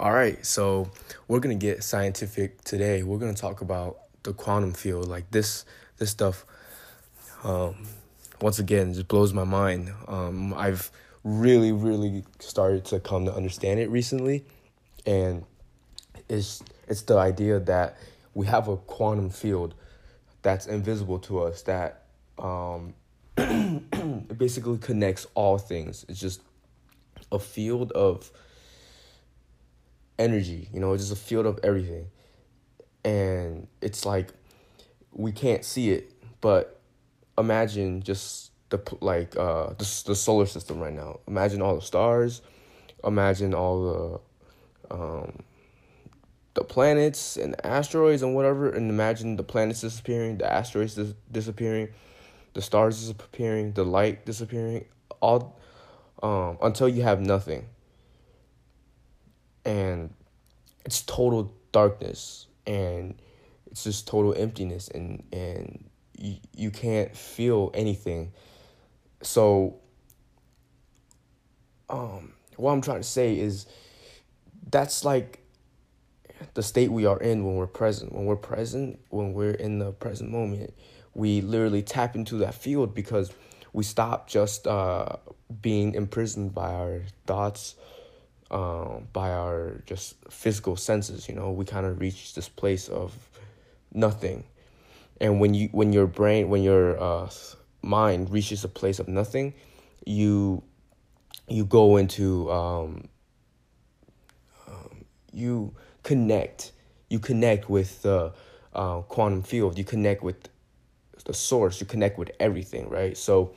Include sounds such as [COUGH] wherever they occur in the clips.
All right, so we're gonna get scientific today. We're gonna talk about the quantum field. Like this, this stuff. Um, once again, just blows my mind. Um, I've really, really started to come to understand it recently, and it's it's the idea that we have a quantum field that's invisible to us that um, [CLEARS THROAT] basically connects all things. It's just a field of energy, you know, it's just a field of everything. And it's like we can't see it, but imagine just the like uh the, the solar system right now. Imagine all the stars, imagine all the um the planets and the asteroids and whatever and imagine the planets disappearing, the asteroids dis- disappearing, the stars disappearing, the light disappearing, all um until you have nothing. And it's total darkness and it's just total emptiness and and you, you can't feel anything. So um what i'm trying to say is that's like the state we are in when we're present. When we're present when we're in the present moment we literally tap into that field because we stop just uh, being imprisoned by our thoughts um, by our just physical senses. You know, we kind of reach this place of nothing, and when you when your brain when your uh, mind reaches a place of nothing, you you go into um, um, you connect you connect with the uh, quantum field. You connect with the source. You connect with everything, right? So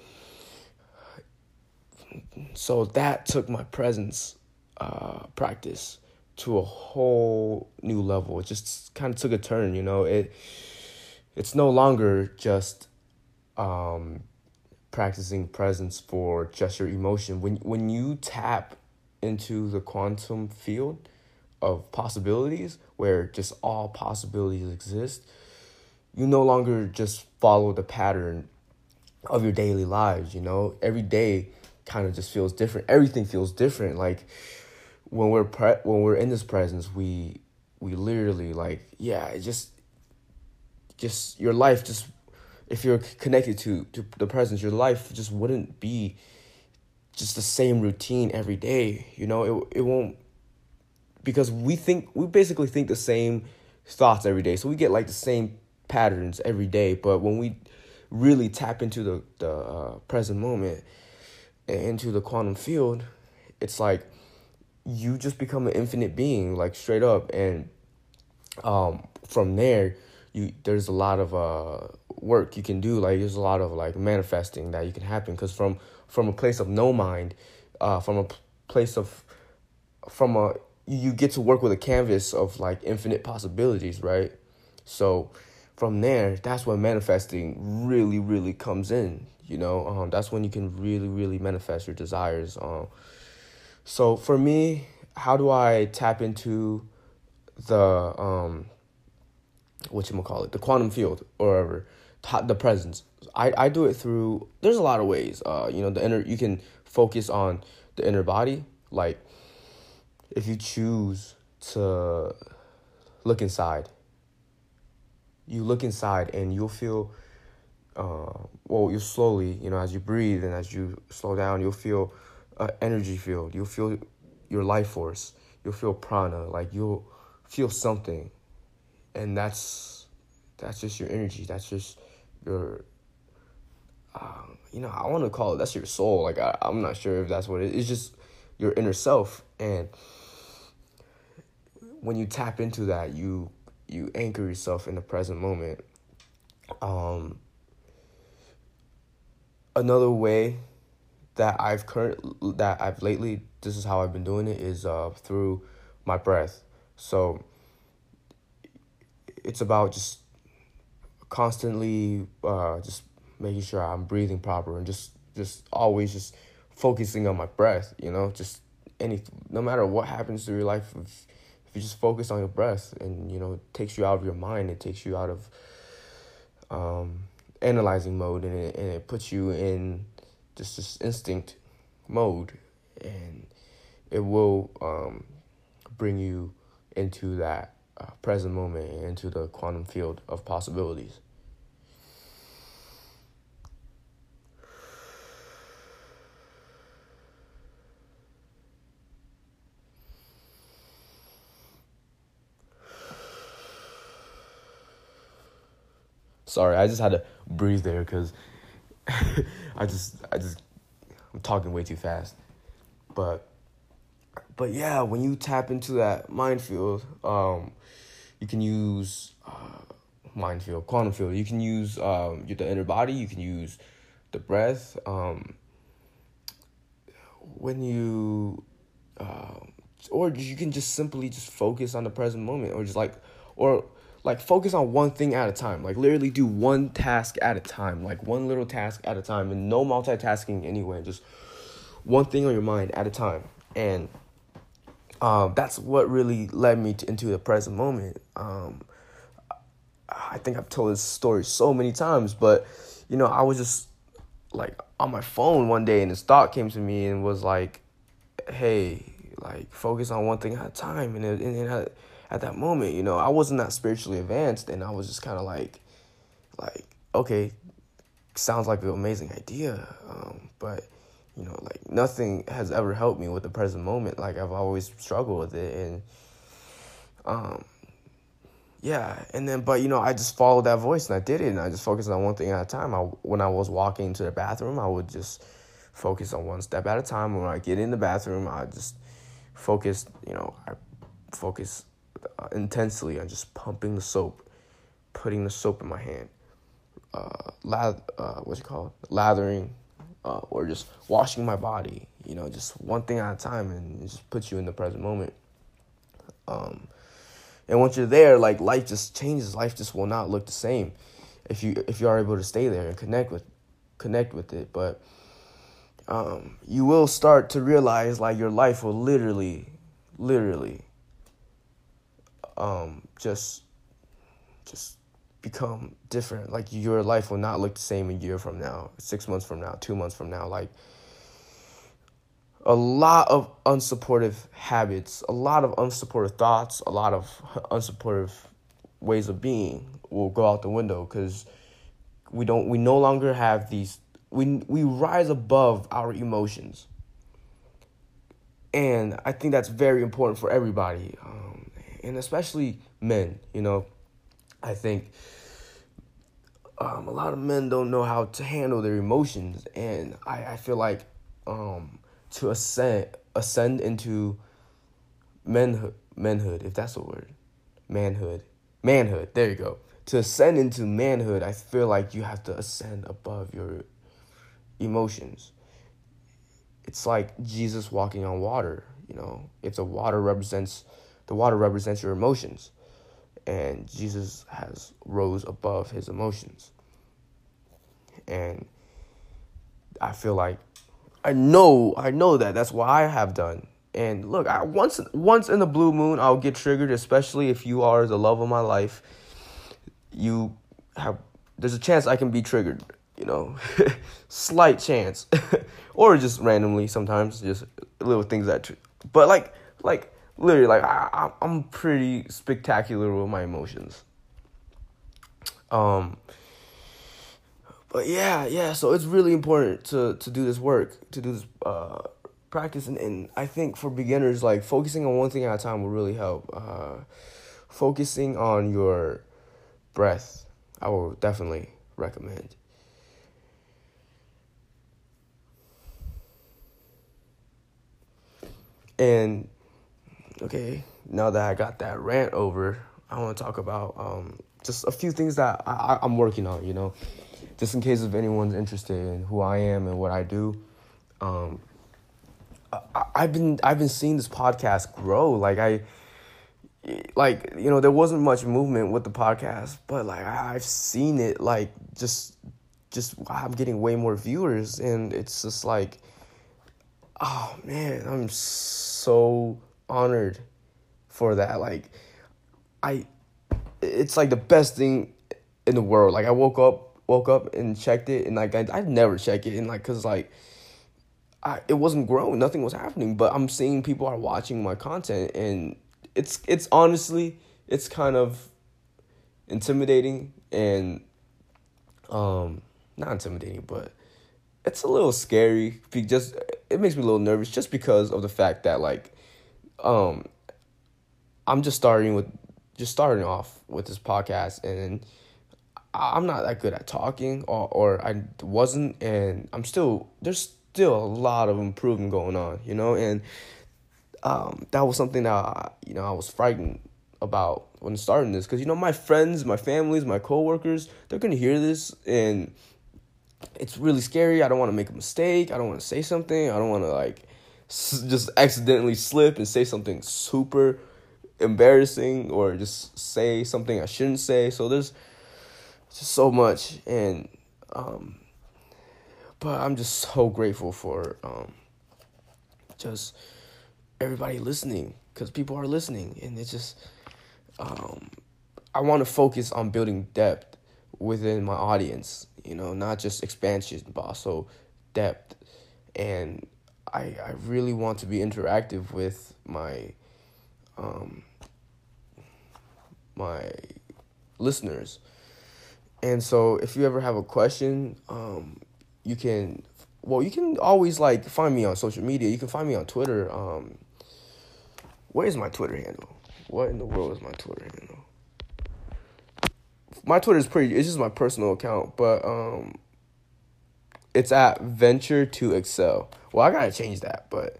so that took my presence uh, practice to a whole new level. It just kind of took a turn, you know. It it's no longer just um, practicing presence for just your emotion. When when you tap into the quantum field of possibilities, where just all possibilities exist, you no longer just follow the pattern of your daily lives. You know, every day kind of just feels different. Everything feels different. Like when we're pre- when we're in this presence, we we literally like yeah, it just just your life just if you're connected to to the presence, your life just wouldn't be just the same routine every day. You know, it it won't because we think we basically think the same thoughts every day. So we get like the same patterns every day, but when we really tap into the the uh, present moment and into the quantum field, it's like you just become an infinite being, like straight up. And um, from there, you there's a lot of uh, work you can do. Like there's a lot of like manifesting that you can happen because from from a place of no mind, uh, from a place of from a you get to work with a canvas of like infinite possibilities, right? So from there, that's when manifesting really, really comes in. You know, um, that's when you can really, really manifest your desires. Um, so for me, how do I tap into the um what you call it, the quantum field or the presence? I, I do it through there's a lot of ways. Uh, you know, the inner you can focus on the inner body. Like if you choose to look inside, you look inside and you'll feel uh, well, you slowly, you know, as you breathe and as you slow down, you'll feel uh, energy field. You'll feel your life force. You'll feel prana. Like you'll feel something, and that's that's just your energy. That's just your. Um, you know, I want to call it that's your soul. Like I, I'm not sure if that's what it is. It's just your inner self, and when you tap into that, you you anchor yourself in the present moment. Um, another way that I've current that I've lately this is how I've been doing it is uh through my breath. So it's about just constantly uh just making sure I'm breathing proper and just just always just focusing on my breath, you know, just any no matter what happens to your life if, if you just focus on your breath and you know it takes you out of your mind, it takes you out of um analyzing mode and it, and it puts you in just this instinct mode and it will um, bring you into that uh, present moment, into the quantum field of possibilities. Sorry, I just had to breathe there because [LAUGHS] I just I just I'm talking way too fast. But but yeah, when you tap into that mind field, um, you can use uh, mind field, quantum field. You can use um, the inner body. You can use the breath. Um, when you, uh, or you can just simply just focus on the present moment, or just like, or like focus on one thing at a time. Like literally do one task at a time, like one little task at a time, and no multitasking anyway. Just one thing on your mind at a time, and um, that's what really led me to, into the present moment. Um, I think I've told this story so many times, but you know, I was just like on my phone one day, and this thought came to me and was like, "Hey, like focus on one thing at a time," and it, and it at that moment, you know, I wasn't that spiritually advanced, and I was just kind of like, like, okay, sounds like an amazing idea, um, but you know, like nothing has ever helped me with the present moment. Like I've always struggled with it, and um, yeah, and then but you know, I just followed that voice and I did it, and I just focused on one thing at a time. I when I was walking to the bathroom, I would just focus on one step at a time. When I get in the bathroom, I just focus, you know, I focus intensely on just pumping the soap, putting the soap in my hand, uh, lath- uh, what's it called, lathering, uh, or just washing my body. You know, just one thing at a time, and it just puts you in the present moment. Um, and once you're there, like life just changes. Life just will not look the same if you if you are able to stay there and connect with connect with it. But um, you will start to realize like your life will literally, literally um, just just become different. Like your life will not look the same a year from now, six months from now, two months from now. Like a lot of unsupportive habits, a lot of unsupportive thoughts, a lot of unsupportive ways of being will go out the window because we don't we no longer have these we we rise above our emotions and i think that's very important for everybody um, and especially men, you know, I think um, a lot of men don't know how to handle their emotions, and I, I feel like um, to ascend ascend into manhood, manhood, if that's a word, manhood, manhood. There you go. To ascend into manhood, I feel like you have to ascend above your emotions. It's like Jesus walking on water. You know, it's a water represents the water represents your emotions. And jesus has rose above his emotions. And i feel like i know i know that. That's what i have done. And look I, once once in the blue moon i'll get triggered especially if you are the love of my life. You have there's a chance i can be triggered you know? [LAUGHS] Slight chance. [LAUGHS] Or just randomly sometimes just little things that but like like literally like I, I'm pretty spectacular with my emotions. Um, but yeah, yeah. So it's really important to to do this work, to do this uh, practice, and, and I think for beginners, like focusing on one thing at a time will really help. Uh, focusing on your breath, I will definitely recommend. And okay, now that I got that rant over, I want to talk about um, just a few things that I, I'm working on, you know, just in case if anyone's interested in who I am and what I do. Um, I, I've been I've been seeing this podcast grow. Like I, like you know, there wasn't much movement with the podcast, but like I've seen it like just just I'm getting way more viewers, and it's just like, oh man, I'm so honored for that. Like, I, it's like the best thing in the world. Like, I woke up, woke up and checked it, and like I, I never check it, and like, cause like, I it wasn't growing, nothing was happening. But I'm seeing people are watching my content, and it's it's honestly it's kind of intimidating and um not intimidating, but it's a little scary. Just it makes me a little nervous just because of the fact that like um I'm just starting with just starting off with this podcast and I'm not that good at talking or or I wasn't and I'm still there's still a lot of improvement going on, you know, and um that was something that I, you know I was frightened about when starting this because you know my friends, my families, my coworkers, they're gonna hear this and it's really scary. I don't want to make a mistake. I don't want to say something. I don't want to like just accidentally slip and say something super embarrassing or just say something I shouldn't say. So there's just so much. And um but I'm just so grateful for um just everybody listening cuz people are listening. And it's just um I want to focus on building depth within my audience, you know, not just expansion but also depth. And I I really want to be interactive with my um, my listeners. And so if you ever have a question, um, you can well, you can always like find me on social media. You can find me on Twitter. Um, what is my Twitter handle? What in the world is my Twitter handle? My Twitter is pretty. It's just my personal account, but um, it's at Venture to Excel. Well, I gotta change that, but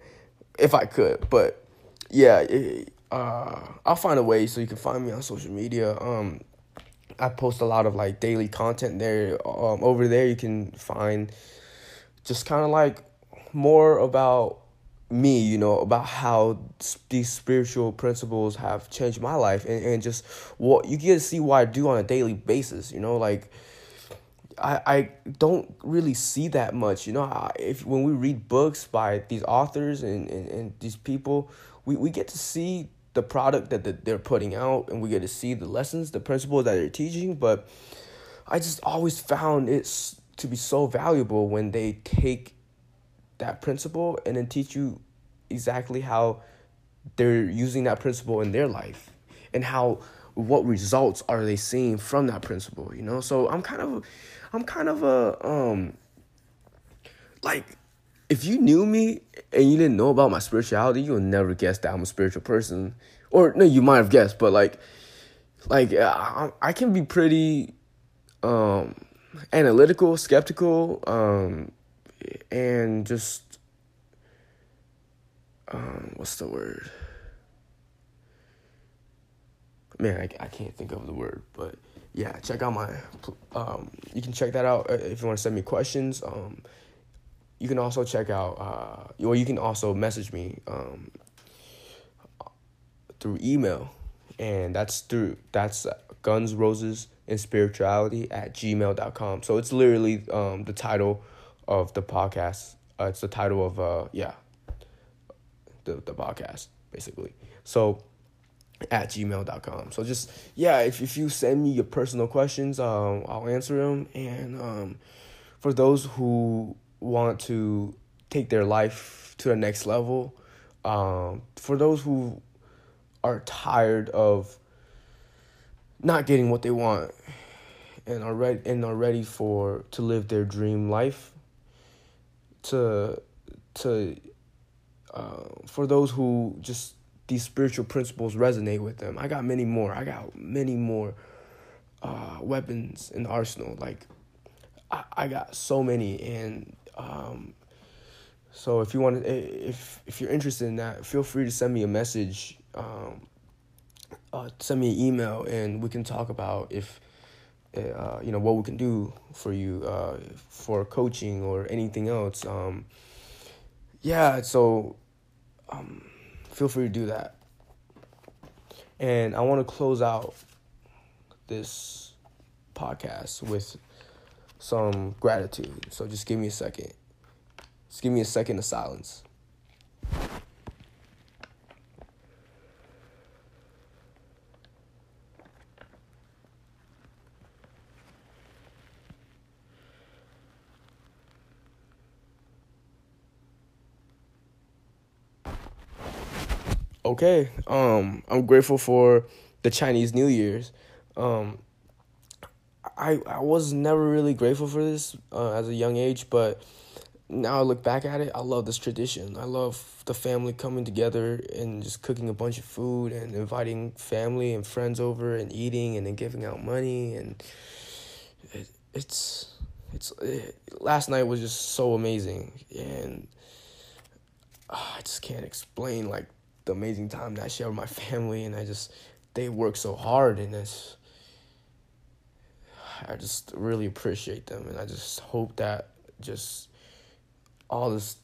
if I could, but yeah, it, uh, I'll find a way so you can find me on social media. Um, I post a lot of like daily content there. Um, over there you can find just kind of like more about me, you know, about how these spiritual principles have changed my life and, and just what you get to see what I do on a daily basis, you know, like I, I don't really see that much, you know, I, if when we read books by these authors and, and, and these people, we, we get to see the product that they're putting out and we get to see the lessons, the principles that they're teaching. But I just always found it to be so valuable when they take that principle and then teach you exactly how they're using that principle in their life and how what results are they seeing from that principle you know so i'm kind of i'm kind of a um like if you knew me and you didn't know about my spirituality, you'll never guess that I'm a spiritual person. Or no, you might have guessed, but like, like I, I can be pretty um, analytical, skeptical, um, and just um, what's the word? Man, I, I can't think of the word, but yeah, check out my. Um, you can check that out uh, if you want to send me questions. Um, you can also check out, uh, or you can also message me um, through email, and that's through that's guns roses and spirituality at gmail.com. So it's literally um, the title of the podcast. Uh, it's the title of uh yeah the the podcast basically. So at gmail.com. So just yeah, if if you send me your personal questions, um I'll answer them and um for those who want to take their life to the next level. Um, for those who are tired of not getting what they want and are ready and are ready for to live their dream life to to uh, for those who just these spiritual principles resonate with them i got many more i got many more uh, weapons in the arsenal like I, I got so many and um, so if you want, if if you're interested in that, feel free to send me a message. Um, uh, send me an email, and we can talk about if uh, you know what we can do for you uh, for coaching or anything else. Um, yeah, so um, feel free to do that. And I want to close out this podcast with some gratitude. So just give me a second. Just give me a second of silence. Okay. Um, I'm grateful for the Chinese New Year's. Um, I I was never really grateful for this uh, as a young age, but now I look back at it, I love this tradition. I love the family coming together and just cooking a bunch of food and inviting family and friends over and eating and then giving out money and it, it's it's it, last night was just so amazing and uh, I just can't explain like the amazing time that I share with my family and I just they work so hard and it's I just really appreciate them and I just hope that just all this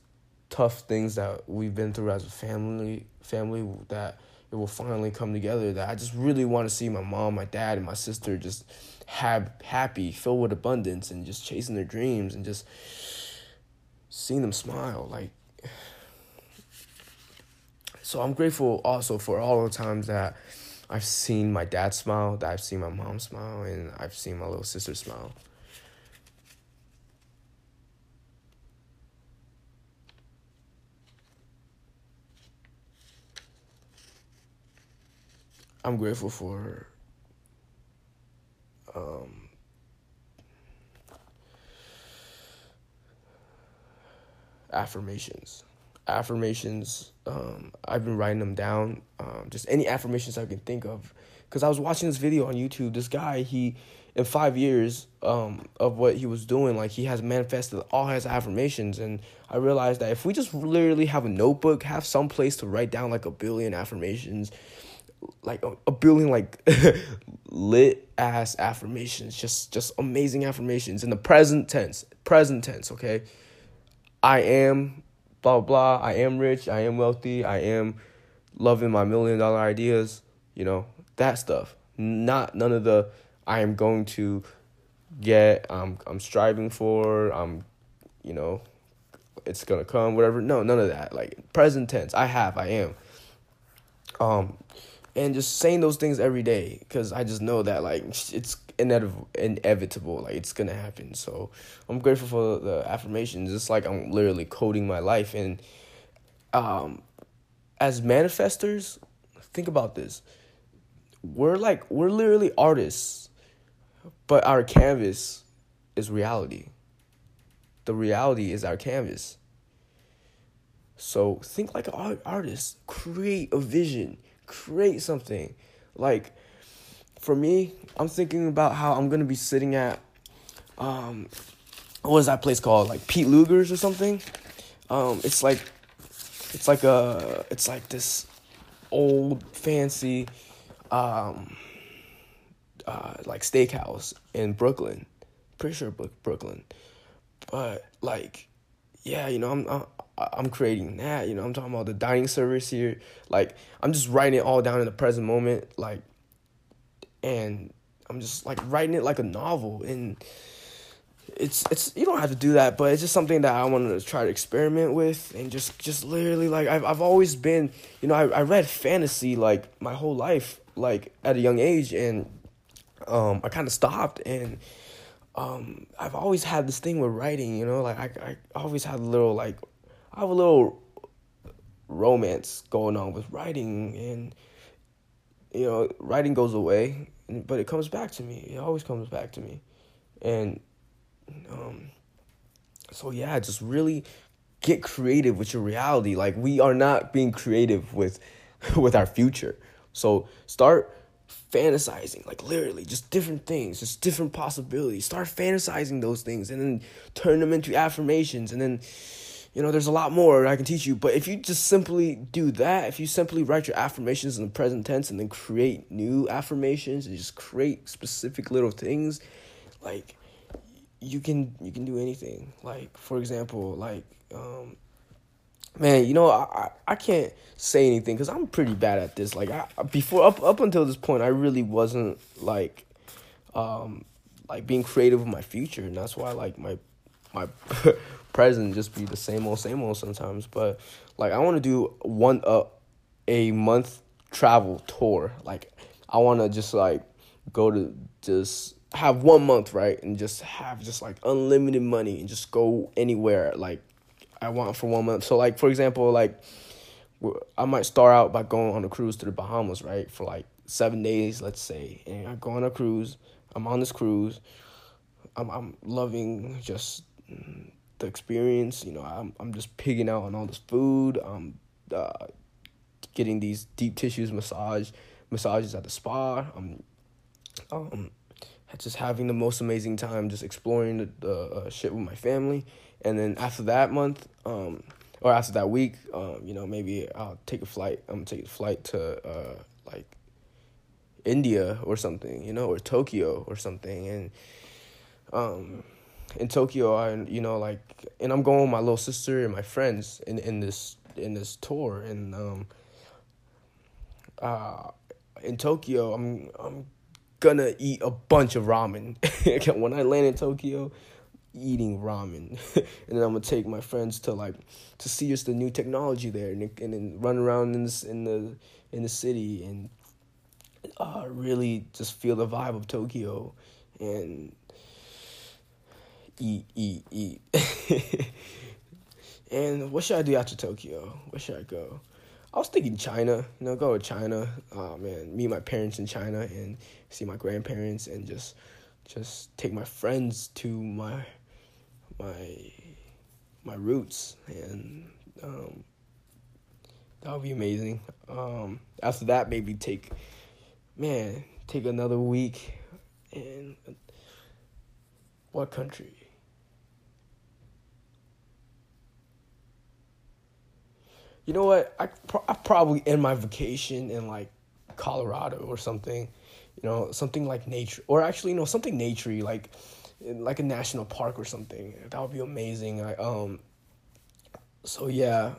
tough things that we've been through as a family family that it will finally come together that I just really want to see my mom, my dad and my sister just have happy, filled with abundance and just chasing their dreams and just seeing them smile like so I'm grateful also for all the times that I've seen my dad smile, that I've seen my mom smile and I've seen my little sister smile. I'm grateful for um, affirmations. Affirmations, um, I've been writing them down. Um, just any affirmations I can think of. Because I was watching this video on YouTube. This guy, he, in five years um, of what he was doing, like he has manifested all his affirmations. And I realized that if we just literally have a notebook, have some place to write down like a billion affirmations, like a, a billion like [LAUGHS] lit ass affirmations just just amazing affirmations in the present tense present tense okay i am blah blah blah. i am rich. I am wealthy. I am loving my million dollar ideas you know that stuff. Not none of the i am going to get um i'm striving for i'm you know it's gonna come whatever. No none of that. Like present tense. I have i am. Um and just saying those things every day because I just know that like it's inevitable, inevitable, like it's gonna happen. So I'm grateful for the affirmations. It's like I'm literally coding my life, and um, as manifestors, think about this: we're like we're literally artists, but our canvas is reality. The reality is our canvas. So think like an artist, create a vision create something. Like for me, I'm thinking about how I'm gonna be sitting at um what is that place called? Like Pete Luger's or something. Um it's like it's like a it's like this old fancy um uh like steakhouse in Brooklyn. Pretty sure Brooklyn. But like yeah, you know, I'm I'm creating that. You know, I'm talking about the dining service here. Like, I'm just writing it all down in the present moment. Like, and I'm just like writing it like a novel. And it's it's you don't have to do that, but it's just something that I wanted to try to experiment with and just just literally like I've I've always been you know I I read fantasy like my whole life like at a young age and um I kind of stopped and um I've always had this thing with writing you know like I I always had a little like I have a little romance going on with writing, and you know, writing goes away, but it comes back to me. It always comes back to me, and um, so yeah, just really get creative with your reality. Like we are not being creative with [LAUGHS] with our future. So start fantasizing, like literally just different things, just different possibilities. Start fantasizing those things and then turn them into affirmations and then you know, there's a lot more I can teach you. But if you just simply do that, if you simply write your affirmations in the present tense and then create new affirmations and just create specific little things, like you can you can do anything. Like for example, like um, man, you know, I I can't say anything because I'm pretty bad at this. Like I before up up until this point, I really wasn't like um like being creative with my future, and that's why like my my [LAUGHS] present just be the same old same old sometimes but like i want to do one uh, a month travel tour like i want to just like go to just have one month right and just have just like unlimited money and just go anywhere like i want for one month so like for example like I might start out by going on a cruise to the Bahamas, right, for like seven days, let's say, and I go on a cruise. I'm on this cruise. I'm I'm loving just the experience. You know, I'm I'm just pigging out on all this food. I'm uh, getting these deep tissues massage massages at the spa. I'm um, just having the most amazing time, just exploring the, the uh, shit with my family. And then after that month, um, or after that week, um, you know, maybe I'll take a flight. I'm gonna take a flight to uh, like India or something, you know, or Tokyo or something, and um, in Tokyo, I you know like, and I'm going with my little sister and my friends in in this in this tour, and um, uh, in Tokyo, I'm I'm gonna eat a bunch of ramen. [LAUGHS] when I land in Tokyo, eating ramen, [LAUGHS] and then I'm gonna take my friends to like to see just the new technology there, and and then run around in this, in the in the city and uh, really just feel the vibe of Tokyo, and eat eat eat. [LAUGHS] and what should I do after Tokyo? Where should I go? I was thinking China, you know, go to China. Oh man, meet my parents in China and see my grandparents and just just take my friends to my my my roots and um, that would be amazing. Um, after that, maybe take man take another week in what country? You know what? I pro- I probably end my vacation in like Colorado or something. You know, something like nature, or actually, you know, something naturey, like like a national park or something. That would be amazing. I um. So yeah.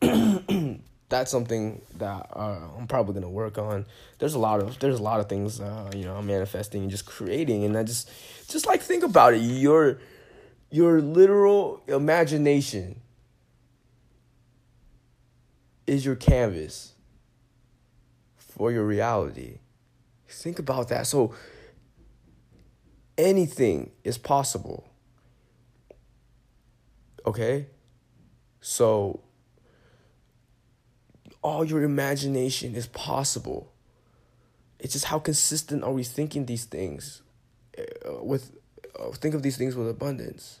[CLEARS THROAT] that's something that uh, I'm probably gonna work on. There's a lot of there's a lot of things uh, you know manifesting and just creating, and I just just like think about it. Your your literal imagination is your canvas for your reality. Think about that. So anything is possible. Okay? So all your imagination is possible. It's just how consistent are we thinking these things uh, with uh, think of these things with abundance.